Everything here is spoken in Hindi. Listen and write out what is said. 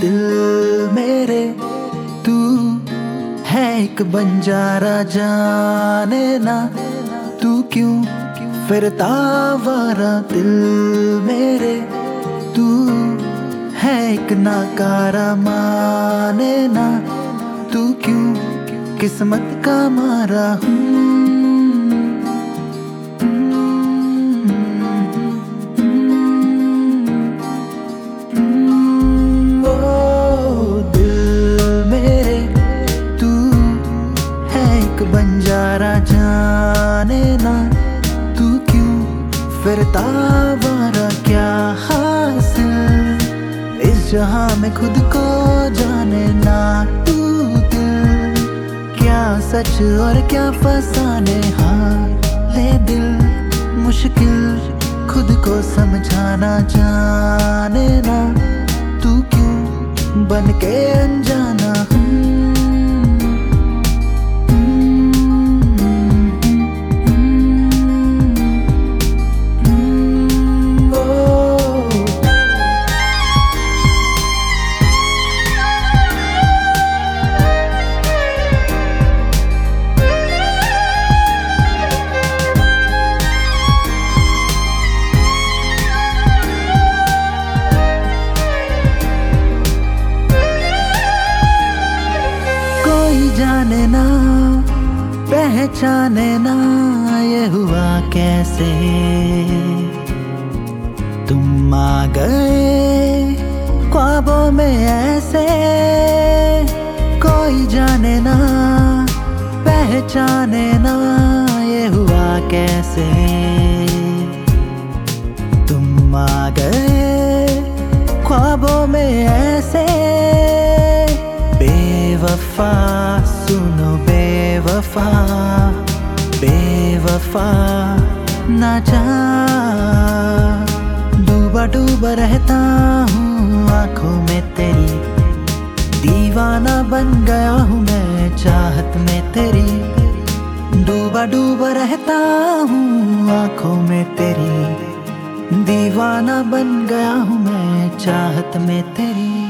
दिल मेरे, तू है एक बंजारा जाने ना। तू क्यों फिरता वारा दिल मेरे? तू है एक नाकारा माने ना। तू क्यों किस्मत का मारा हूँ जाने ना, तू क्यों फिरता? वारा क्या हासिल? इस जहाँ में खुद को जाने ना, तू दिल। क्या सच और क्या फसाने? हार ले दिल। मुश्किल खुद को समझाना जाने ना, तू क्यों बन के अनजाना? जाने ना, पहचाने ना, ये हुआ कैसे? तुम आ गए ख्वाबों में ऐसे, कोई जाने ना, पहचाने ना, ये हुआ कैसे? तुम आ गए ख्वाबों में ऐसे, बेवफा सुनो बेवफा बेवफा, ना जा डूबा डूबा रहता हूँ आँखों में तेरी। दीवाना बन गया हूँ मैं चाहत में तेरी। डूबा डूबा रहता हूँ आँखों में तेरी। दीवाना बन गया हूँ मैं चाहत में तेरी।